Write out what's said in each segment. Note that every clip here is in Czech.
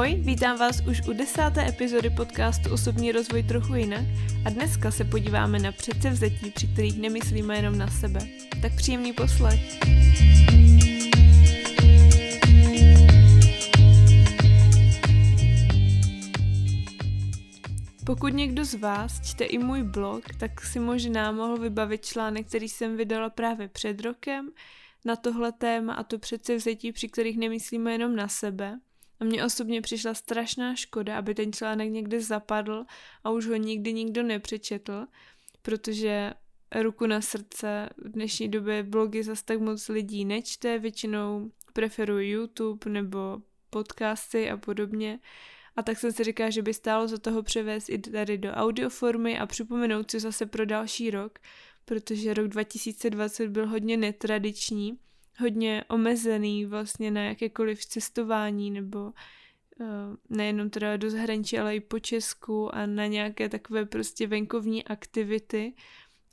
Ahoj, vítám vás už u desáté epizody podcastu Osobní rozvoj trochu jinak a dneska se podíváme na předsevzetí, při kterých nemyslíme jenom na sebe. Tak příjemný poslech. Pokud někdo z vás čte i můj blog, tak si možná mohl vybavit článek, který jsem vydala právě před rokem na tohle téma a to předsevzetí, při kterých nemyslíme jenom na sebe. A mně osobně přišla strašná škoda, aby ten článek někde zapadl a už ho nikdy nikdo nepřečetl, protože ruku na srdce v dnešní době blogy zase tak moc lidí nečte, většinou preferují YouTube nebo podcasty a podobně. A tak jsem si říkala, že by stálo za toho převést i tady do audioformy a připomenout si zase pro další rok, protože rok 2020 byl hodně netradiční hodně omezený vlastně na jakékoliv cestování nebo uh, nejenom teda do zahraničí, ale i po Česku a na nějaké takové prostě venkovní aktivity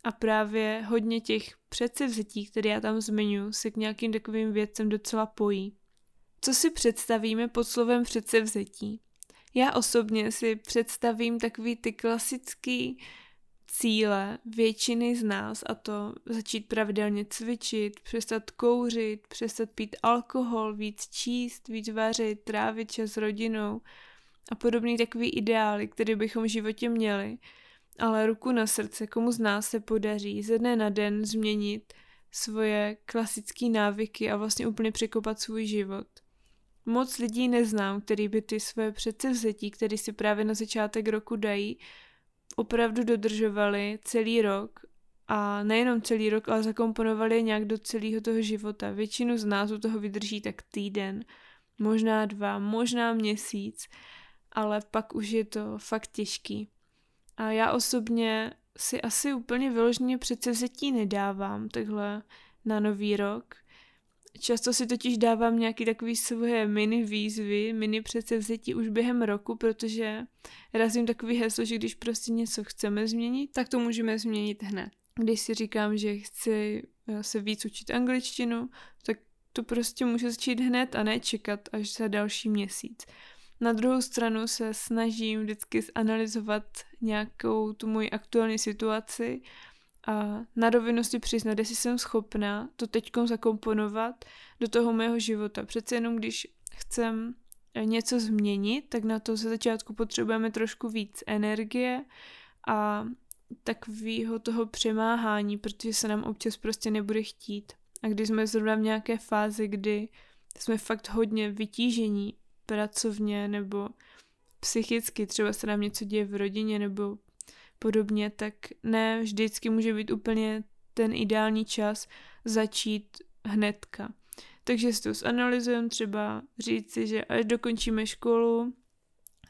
a právě hodně těch předsevzetí, které já tam zmiňuji, se k nějakým takovým věcem docela pojí. Co si představíme pod slovem předsevzetí? Já osobně si představím takový ty klasický cíle většiny z nás a to začít pravidelně cvičit, přestat kouřit, přestat pít alkohol, víc číst, víc vařit, trávit čas s rodinou a podobný takový ideály, které bychom v životě měli. Ale ruku na srdce, komu z nás se podaří ze dne na den změnit svoje klasické návyky a vlastně úplně překopat svůj život. Moc lidí neznám, který by ty své předsevzetí, které si právě na začátek roku dají, opravdu dodržovali celý rok a nejenom celý rok, ale zakomponovali je nějak do celého toho života. Většinu z nás u toho vydrží tak týden, možná dva, možná měsíc, ale pak už je to fakt těžký. A já osobně si asi úplně vyloženě předsevzetí nedávám takhle na nový rok. Často si totiž dávám nějaký takový svoje mini výzvy, mini předsevzetí už během roku, protože razím takový heslo, že když prostě něco chceme změnit, tak to můžeme změnit hned. Když si říkám, že chci eh, se víc učit angličtinu, tak to prostě může začít hned a ne čekat až za další měsíc. Na druhou stranu se snažím vždycky zanalizovat nějakou tu moji aktuální situaci a na rovinu si přiznat, jestli jsem schopná to teď zakomponovat do toho mého života. Přece jenom když chcem něco změnit, tak na to ze začátku potřebujeme trošku víc energie a takového toho přemáhání, protože se nám občas prostě nebude chtít. A když jsme zrovna v nějaké fázi, kdy jsme fakt hodně vytížení pracovně nebo psychicky, třeba se nám něco děje v rodině nebo podobně, tak ne vždycky může být úplně ten ideální čas začít hnedka. Takže si to zanalizujeme, třeba říct si, že až dokončíme školu,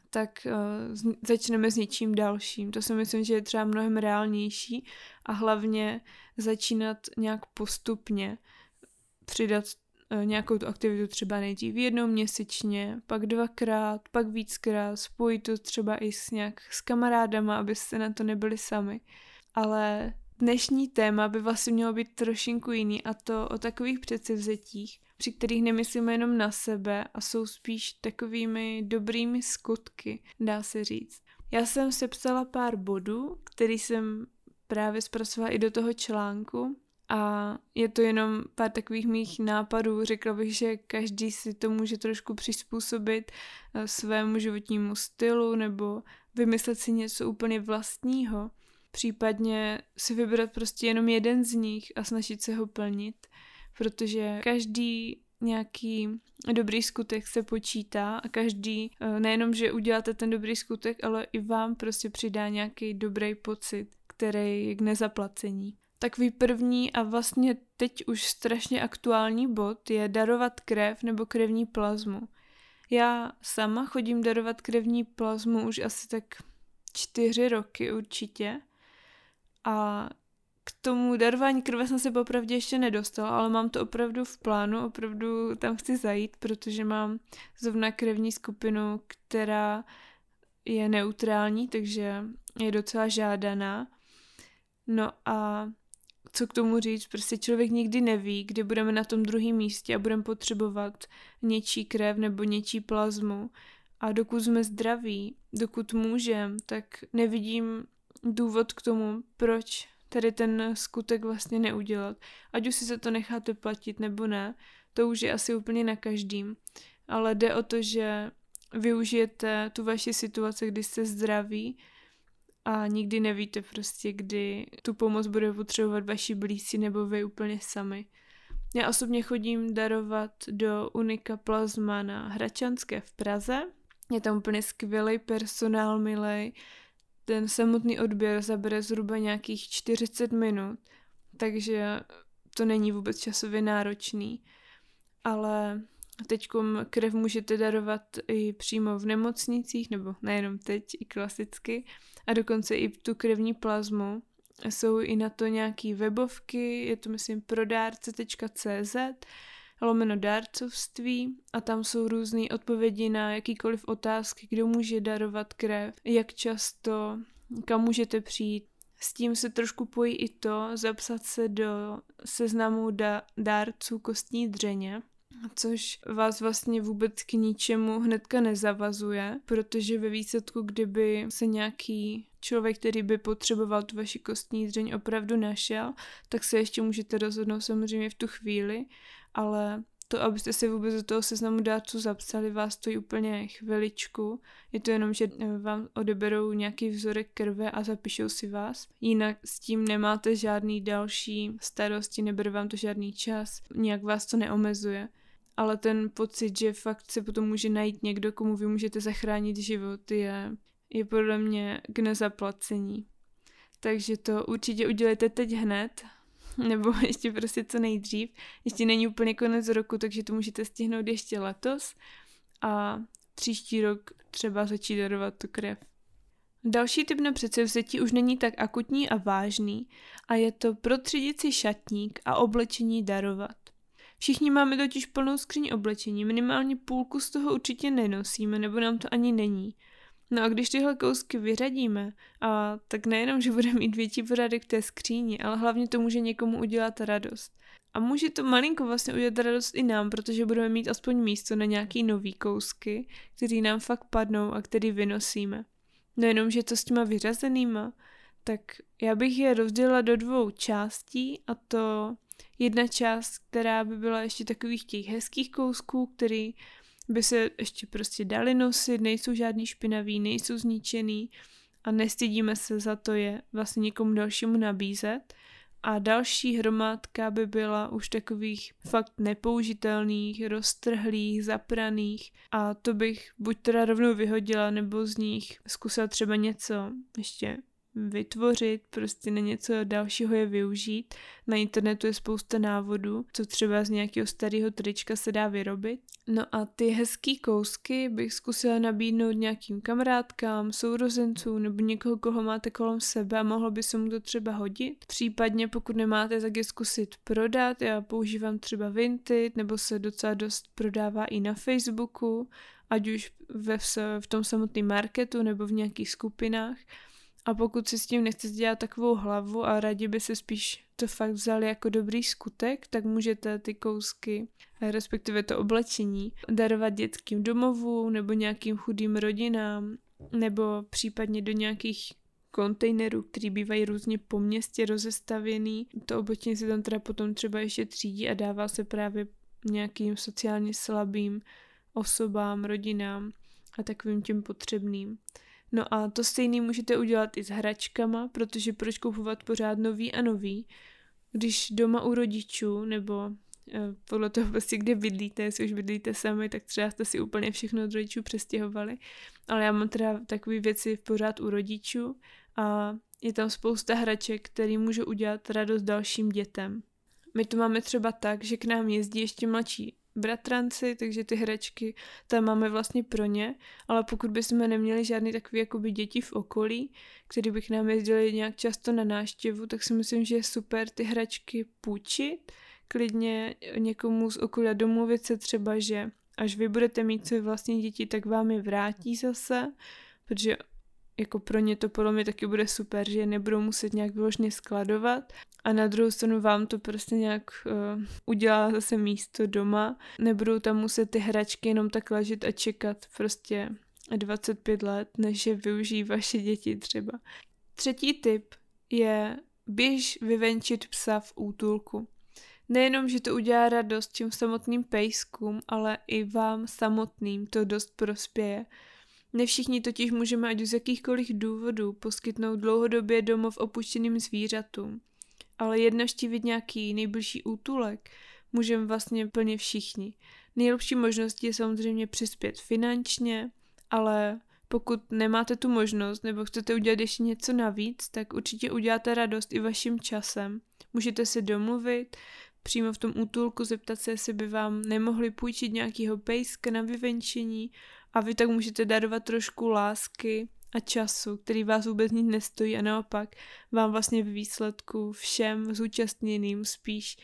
tak uh, začneme s něčím dalším. To si myslím, že je třeba mnohem reálnější a hlavně začínat nějak postupně přidat nějakou tu aktivitu třeba nejdřív jednou měsíčně, pak dvakrát, pak víckrát, spojit to třeba i s nějak s kamarádama, abyste na to nebyli sami. Ale dnešní téma by vlastně mělo být trošinku jiný a to o takových předsevzetích, při kterých nemyslíme jenom na sebe a jsou spíš takovými dobrými skutky, dá se říct. Já jsem sepsala pár bodů, který jsem právě zpracovala i do toho článku a je to jenom pár takových mých nápadů. Řekla bych, že každý si to může trošku přizpůsobit eh, svému životnímu stylu nebo vymyslet si něco úplně vlastního. Případně si vybrat prostě jenom jeden z nich a snažit se ho plnit protože každý nějaký dobrý skutek se počítá a každý, eh, nejenom, že uděláte ten dobrý skutek, ale i vám prostě přidá nějaký dobrý pocit, který je k nezaplacení. Takový první a vlastně teď už strašně aktuální bod je darovat krev nebo krevní plazmu. Já sama chodím darovat krevní plazmu už asi tak čtyři roky určitě a k tomu darování krve jsem se popravdě ještě nedostala, ale mám to opravdu v plánu, opravdu tam chci zajít, protože mám zrovna krevní skupinu, která je neutrální, takže je docela žádaná. No a co k tomu říct, prostě člověk nikdy neví, kdy budeme na tom druhém místě a budeme potřebovat něčí krev nebo něčí plazmu A dokud jsme zdraví, dokud můžem, tak nevidím důvod k tomu, proč tady ten skutek vlastně neudělat. Ať už si se to necháte platit nebo ne, to už je asi úplně na každým. Ale jde o to, že využijete tu vaši situaci, kdy jste zdraví a nikdy nevíte prostě, kdy tu pomoc bude potřebovat vaši blízcí nebo vy úplně sami. Já osobně chodím darovat do Unika Plazma na Hračanské v Praze. Je tam úplně skvělý personál, milej. Ten samotný odběr zabere zhruba nějakých 40 minut, takže to není vůbec časově náročný. Ale Teď krev můžete darovat i přímo v nemocnicích, nebo nejenom teď, i klasicky, a dokonce i tu krevní plazmu. Jsou i na to nějaký webovky, je to myslím prodárce.cz, lomeno dárcovství a tam jsou různé odpovědi na jakýkoliv otázky, kdo může darovat krev, jak často, kam můžete přijít. S tím se trošku pojí i to zapsat se do seznamu da- dárců kostní dřeně, což vás vlastně vůbec k ničemu hnedka nezavazuje, protože ve výsledku, kdyby se nějaký člověk, který by potřeboval tu vaši kostní dřeň opravdu našel, tak se ještě můžete rozhodnout samozřejmě v tu chvíli, ale to, abyste se vůbec do toho seznamu dárců zapsali, vás stojí úplně chviličku. Je to jenom, že vám odeberou nějaký vzorek krve a zapíšou si vás. Jinak s tím nemáte žádný další starosti, nebere vám to žádný čas, nějak vás to neomezuje ale ten pocit, že fakt se potom může najít někdo, komu vy můžete zachránit život, je, je podle mě k nezaplacení. Takže to určitě udělejte teď hned, nebo ještě prostě co nejdřív. Ještě není úplně konec roku, takže to můžete stihnout ještě letos a příští rok třeba začít darovat tu krev. Další typ na předsevzetí už není tak akutní a vážný a je to protřídit si šatník a oblečení darovat. Všichni máme totiž plnou skříň oblečení, minimálně půlku z toho určitě nenosíme, nebo nám to ani není. No a když tyhle kousky vyřadíme, a tak nejenom, že budeme mít větší pořádek v té skříni, ale hlavně to může někomu udělat radost. A může to malinko vlastně udělat radost i nám, protože budeme mít aspoň místo na nějaký nový kousky, který nám fakt padnou a který vynosíme. No jenom, že to s těma vyřazenýma, tak já bych je rozdělila do dvou částí a to jedna část, která by byla ještě takových těch hezkých kousků, který by se ještě prostě dali nosit, nejsou žádný špinavý, nejsou zničený a nestydíme se za to je vlastně někomu dalšímu nabízet. A další hromádka by byla už takových fakt nepoužitelných, roztrhlých, zapraných a to bych buď teda rovnou vyhodila, nebo z nich zkusila třeba něco ještě vytvořit, prostě na něco dalšího je využít. Na internetu je spousta návodů, co třeba z nějakého starého trička se dá vyrobit. No a ty hezký kousky bych zkusila nabídnout nějakým kamarádkám, sourozencům nebo někoho, koho máte kolem sebe a mohlo by se mu to třeba hodit. Případně pokud nemáte, tak je zkusit prodat. Já používám třeba Vinted nebo se docela dost prodává i na Facebooku, ať už ve, v tom samotném marketu nebo v nějakých skupinách. A pokud si s tím nechcete dělat takovou hlavu a rádi by se spíš to fakt vzali jako dobrý skutek, tak můžete ty kousky, respektive to oblečení, darovat dětským domovům nebo nějakým chudým rodinám, nebo případně do nějakých kontejnerů, který bývají různě po městě rozestavěný. To oblečení se tam teda potom třeba ještě třídí a dává se právě nějakým sociálně slabým osobám, rodinám a takovým těm potřebným. No a to stejný můžete udělat i s hračkama, protože proč kupovat pořád nový a nový, když doma u rodičů nebo eh, podle toho prostě, kde bydlíte, jestli už bydlíte sami, tak třeba jste si úplně všechno od rodičů přestěhovali. Ale já mám teda takové věci pořád u rodičů a je tam spousta hraček, který můžu udělat radost dalším dětem. My to máme třeba tak, že k nám jezdí ještě mladší bratranci, takže ty hračky tam máme vlastně pro ně, ale pokud bychom neměli žádný takový jakoby děti v okolí, který bych nám jezdili nějak často na náštěvu, tak si myslím, že je super ty hračky půjčit, klidně někomu z okolí domluvit se třeba, že až vy budete mít své vlastní děti, tak vám je vrátí zase, protože jako pro ně to podle mě taky bude super, že je nebudou muset nějak vyložně skladovat a na druhou stranu vám to prostě nějak uh, udělá zase místo doma. Nebudou tam muset ty hračky jenom tak ležet a čekat prostě 25 let, než je využijí vaše děti třeba. Třetí tip je běž vyvenčit psa v útulku. Nejenom, že to udělá radost těm samotným pejskům, ale i vám samotným to dost prospěje. Ne všichni totiž můžeme ať z jakýchkoliv důvodů poskytnout dlouhodobě domov opuštěným zvířatům. Ale jedna navštívit nějaký nejbližší útulek můžeme vlastně plně všichni. Nejlepší možností je samozřejmě přispět finančně, ale pokud nemáte tu možnost nebo chcete udělat ještě něco navíc, tak určitě uděláte radost i vaším časem. Můžete se domluvit, přímo v tom útulku zeptat se, jestli by vám nemohli půjčit nějakýho pejska na vyvenčení a vy tak můžete darovat trošku lásky a času, který vás vůbec nic nestojí a naopak vám vlastně v výsledku všem zúčastněným spíš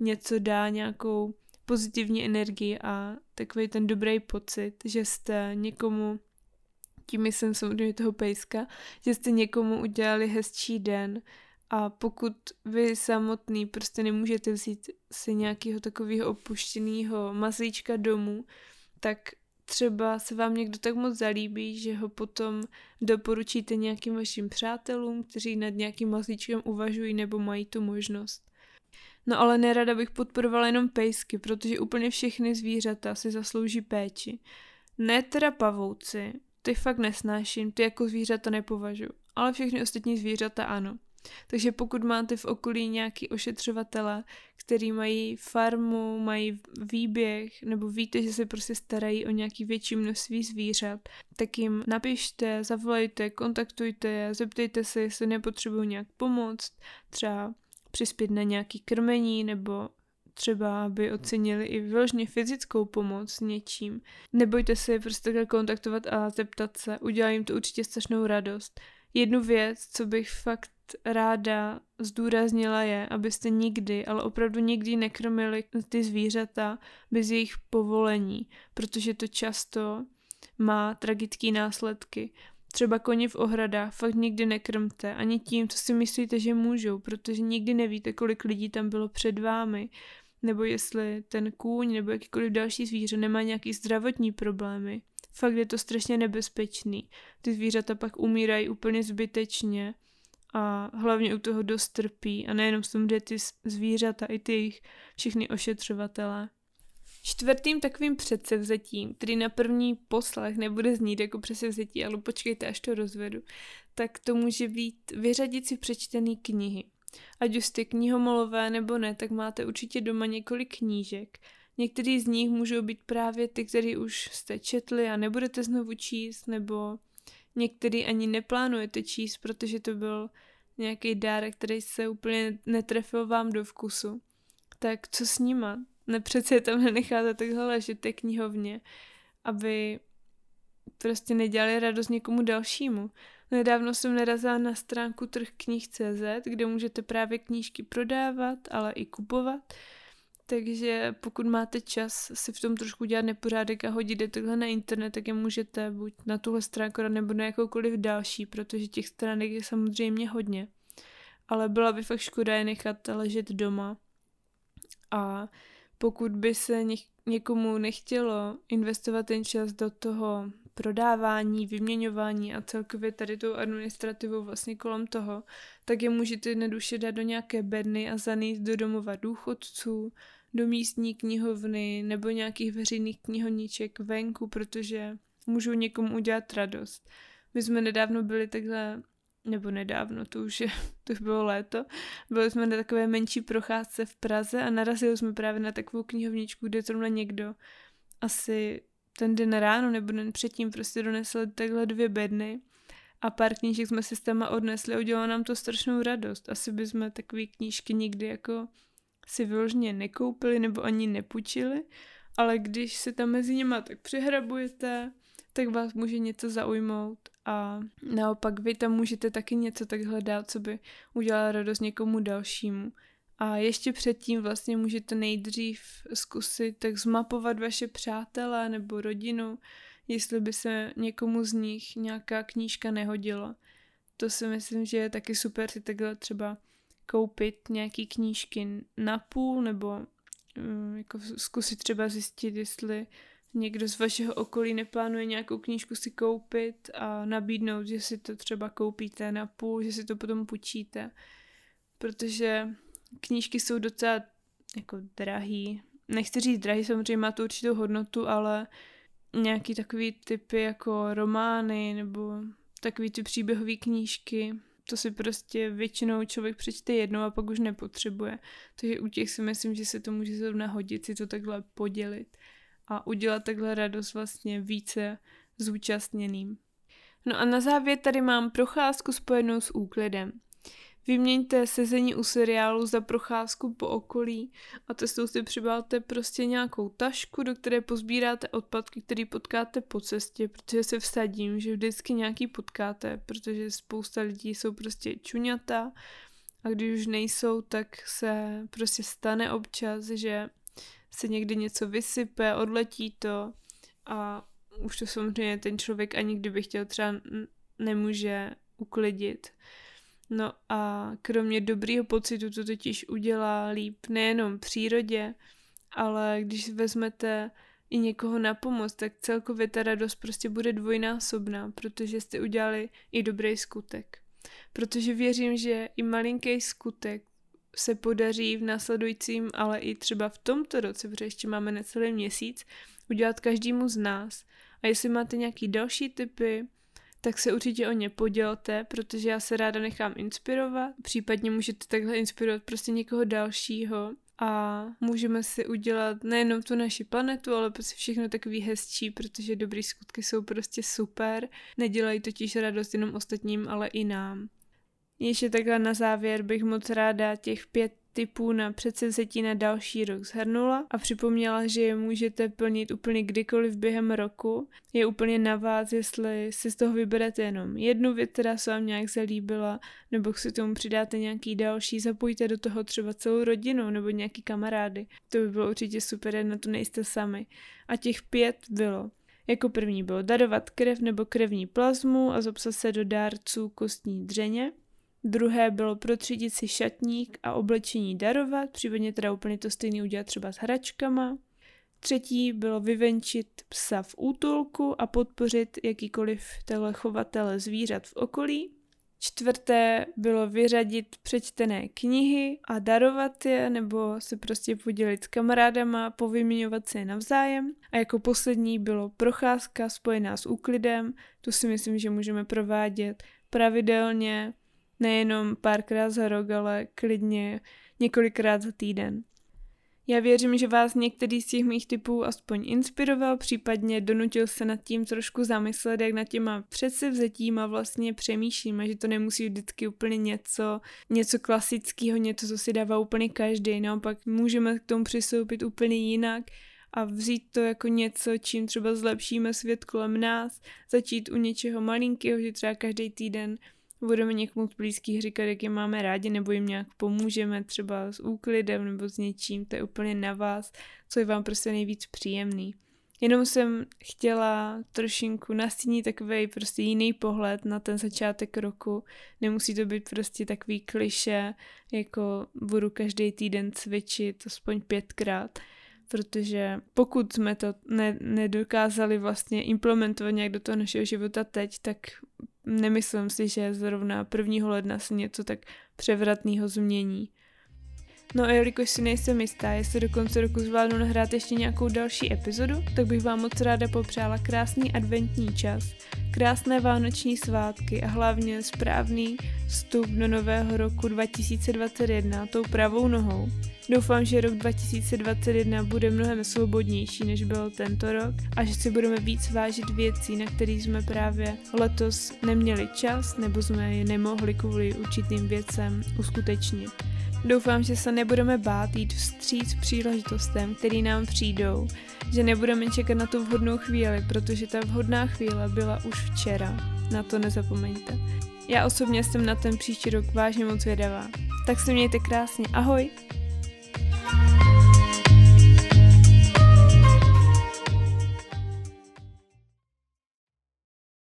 něco dá, nějakou pozitivní energii a takový ten dobrý pocit, že jste někomu, tím myslím samozřejmě toho pejska, že jste někomu udělali hezčí den. A pokud vy samotný prostě nemůžete vzít si nějakého takového opuštěného mazlíčka domů, tak třeba se vám někdo tak moc zalíbí, že ho potom doporučíte nějakým vašim přátelům, kteří nad nějakým mazlíčkem uvažují nebo mají tu možnost. No ale nerada bych podporovala jenom pejsky, protože úplně všechny zvířata si zaslouží péči. Ne teda pavouci, ty fakt nesnáším, ty jako zvířata nepovažuji, ale všechny ostatní zvířata ano. Takže pokud máte v okolí nějaký ošetřovatele, který mají farmu, mají výběh, nebo víte, že se prostě starají o nějaký větší množství zvířat, tak jim napište, zavolejte, kontaktujte je, zeptejte se, jestli nepotřebují nějak pomoct, třeba přispět na nějaký krmení, nebo třeba aby ocenili i vyloženě fyzickou pomoc něčím. Nebojte se je prostě takhle kontaktovat a zeptat se, udělá jim to určitě strašnou radost. Jednu věc, co bych fakt ráda zdůraznila je, abyste nikdy, ale opravdu nikdy nekrmili ty zvířata bez jejich povolení, protože to často má tragické následky. Třeba koně v ohradách fakt nikdy nekrmte, ani tím, co si myslíte, že můžou, protože nikdy nevíte, kolik lidí tam bylo před vámi, nebo jestli ten kůň nebo jakýkoliv další zvíře nemá nějaký zdravotní problémy. Fakt je to strašně nebezpečný. Ty zvířata pak umírají úplně zbytečně a hlavně u toho dost trpí a nejenom jsou kde ty zvířata, i ty jejich všechny ošetřovatelé. Čtvrtým takovým předsevzetím, který na první poslech nebude znít jako předsevzetí, ale počkejte, až to rozvedu, tak to může být vyřadit si přečtený knihy. Ať už jste knihomolové nebo ne, tak máte určitě doma několik knížek. Některý z nich můžou být právě ty, které už jste četli a nebudete znovu číst, nebo některý ani neplánujete číst, protože to byl nějaký dárek, který se úplně netrefil vám do vkusu. Tak co s nima? Ne přece je tam nenecháte takhle ležet té knihovně, aby prostě nedělali radost někomu dalšímu. Nedávno jsem narazila na stránku trhknih.cz, kde můžete právě knížky prodávat, ale i kupovat takže pokud máte čas si v tom trošku dělat nepořádek a hodit je takhle na internet, tak je můžete buď na tuhle stránku nebo na jakoukoliv další, protože těch stránek je samozřejmě hodně. Ale byla by fakt škoda je nechat ležet doma. A pokud by se někomu nechtělo investovat ten čas do toho prodávání, vyměňování a celkově tady tou administrativou vlastně kolem toho, tak je můžete jednoduše dát do nějaké bedny a zanést do domova důchodců, do místní knihovny nebo nějakých veřejných knihovníček venku, protože můžou někomu udělat radost. My jsme nedávno byli takhle, nebo nedávno, to už, je, to už bylo léto, byli jsme na takové menší procházce v Praze a narazili jsme právě na takovou knihovničku, kde zrovna někdo asi ten den ráno nebo den předtím prostě donesl takhle dvě bedny a pár knížek jsme si s téma odnesli a udělalo nám to strašnou radost. Asi bychom takové knížky nikdy jako si vyloženě nekoupili nebo ani nepůjčili, ale když se tam mezi nimi tak přihrabujete, tak vás může něco zaujmout a naopak vy tam můžete taky něco tak hledat, co by udělalo radost někomu dalšímu. A ještě předtím vlastně můžete nejdřív zkusit tak zmapovat vaše přátelé nebo rodinu, jestli by se někomu z nich nějaká knížka nehodila. To si myslím, že je taky super si takhle třeba koupit nějaký knížky na půl nebo um, jako zkusit třeba zjistit, jestli někdo z vašeho okolí neplánuje nějakou knížku si koupit a nabídnout, že si to třeba koupíte na půl, že si to potom půjčíte. Protože knížky jsou docela jako drahý. Nechci říct drahý, samozřejmě má to určitou hodnotu, ale nějaký takový typy jako romány nebo takový ty příběhové knížky, to si prostě většinou člověk přečte jednou a pak už nepotřebuje. Takže u těch si myslím, že se to může zrovna hodit si to takhle podělit a udělat takhle radost vlastně více zúčastněným. No a na závěr tady mám procházku spojenou s úklidem. Vyměňte sezení u seriálu za procházku po okolí a testou si přibalte prostě nějakou tašku, do které pozbíráte odpadky, které potkáte po cestě, protože se vsadím, že vždycky nějaký potkáte, protože spousta lidí jsou prostě čuňata a když už nejsou, tak se prostě stane občas, že se někdy něco vysype, odletí to a už to samozřejmě ten člověk ani kdyby chtěl třeba nemůže uklidit. No a kromě dobrýho pocitu to totiž udělá líp nejenom přírodě, ale když vezmete i někoho na pomoc, tak celkově ta radost prostě bude dvojnásobná, protože jste udělali i dobrý skutek. Protože věřím, že i malinký skutek se podaří v následujícím, ale i třeba v tomto roce, protože ještě máme necelý měsíc, udělat každému z nás. A jestli máte nějaký další typy, tak se určitě o ně podělte, protože já se ráda nechám inspirovat. Případně můžete takhle inspirovat prostě někoho dalšího a můžeme si udělat nejenom tu naši planetu, ale prostě všechno takový hezčí, protože dobrý skutky jsou prostě super. Nedělají totiž radost jenom ostatním, ale i nám. Ještě takhle na závěr bych moc ráda těch pět typů na předsevzetí na další rok zhrnula a připomněla, že je můžete plnit úplně kdykoliv během roku. Je úplně na vás, jestli si z toho vyberete jenom jednu věc, která se vám nějak zalíbila, nebo si tomu přidáte nějaký další, zapojte do toho třeba celou rodinu nebo nějaký kamarády. To by bylo určitě super, na to nejste sami. A těch pět bylo jako první bylo darovat krev nebo krevní plazmu a zapsat se do dárců kostní dřeně. Druhé bylo protřídit si šatník a oblečení darovat, případně teda úplně to stejné udělat třeba s hračkama. Třetí bylo vyvenčit psa v útulku a podpořit jakýkoliv téhle chovatele zvířat v okolí. Čtvrté bylo vyřadit přečtené knihy a darovat je, nebo se prostě podělit s kamarádama, povyměňovat se je navzájem. A jako poslední bylo procházka spojená s úklidem, tu si myslím, že můžeme provádět pravidelně nejenom párkrát za rok, ale klidně několikrát za týden. Já věřím, že vás některý z těch mých typů aspoň inspiroval, případně donutil se nad tím trošku zamyslet, jak nad těma předsevzetíma vlastně přemýšlíme, že to nemusí vždycky úplně něco, něco klasického, něco, co si dává úplně každý, naopak můžeme k tomu přistoupit úplně jinak a vzít to jako něco, čím třeba zlepšíme svět kolem nás, začít u něčeho malinkého, že třeba každý týden budeme někomu z blízkých říkat, jak je máme rádi, nebo jim nějak pomůžeme třeba s úklidem nebo s něčím, to je úplně na vás, co je vám prostě nejvíc příjemný. Jenom jsem chtěla trošinku nastínit takový prostě jiný pohled na ten začátek roku. Nemusí to být prostě takový kliše, jako budu každý týden cvičit aspoň pětkrát, protože pokud jsme to ne- nedokázali vlastně implementovat nějak do toho našeho života teď, tak nemyslím si, že zrovna 1. ledna se něco tak převratného změní. No a jelikož si nejsem jistá, jestli do konce roku zvládnu nahrát ještě nějakou další epizodu, tak bych vám moc ráda popřála krásný adventní čas, krásné vánoční svátky a hlavně správný vstup do nového roku 2021 tou pravou nohou. Doufám, že rok 2021 bude mnohem svobodnější, než byl tento rok a že si budeme víc vážit věcí, na kterých jsme právě letos neměli čas nebo jsme je nemohli kvůli určitým věcem uskutečnit. Doufám, že se nebudeme bát jít vstříc příležitostem, který nám přijdou, že nebudeme čekat na tu vhodnou chvíli, protože ta vhodná chvíle byla už včera. Na to nezapomeňte. Já osobně jsem na ten příští rok vážně moc vědavá. Tak se mějte krásně. Ahoj!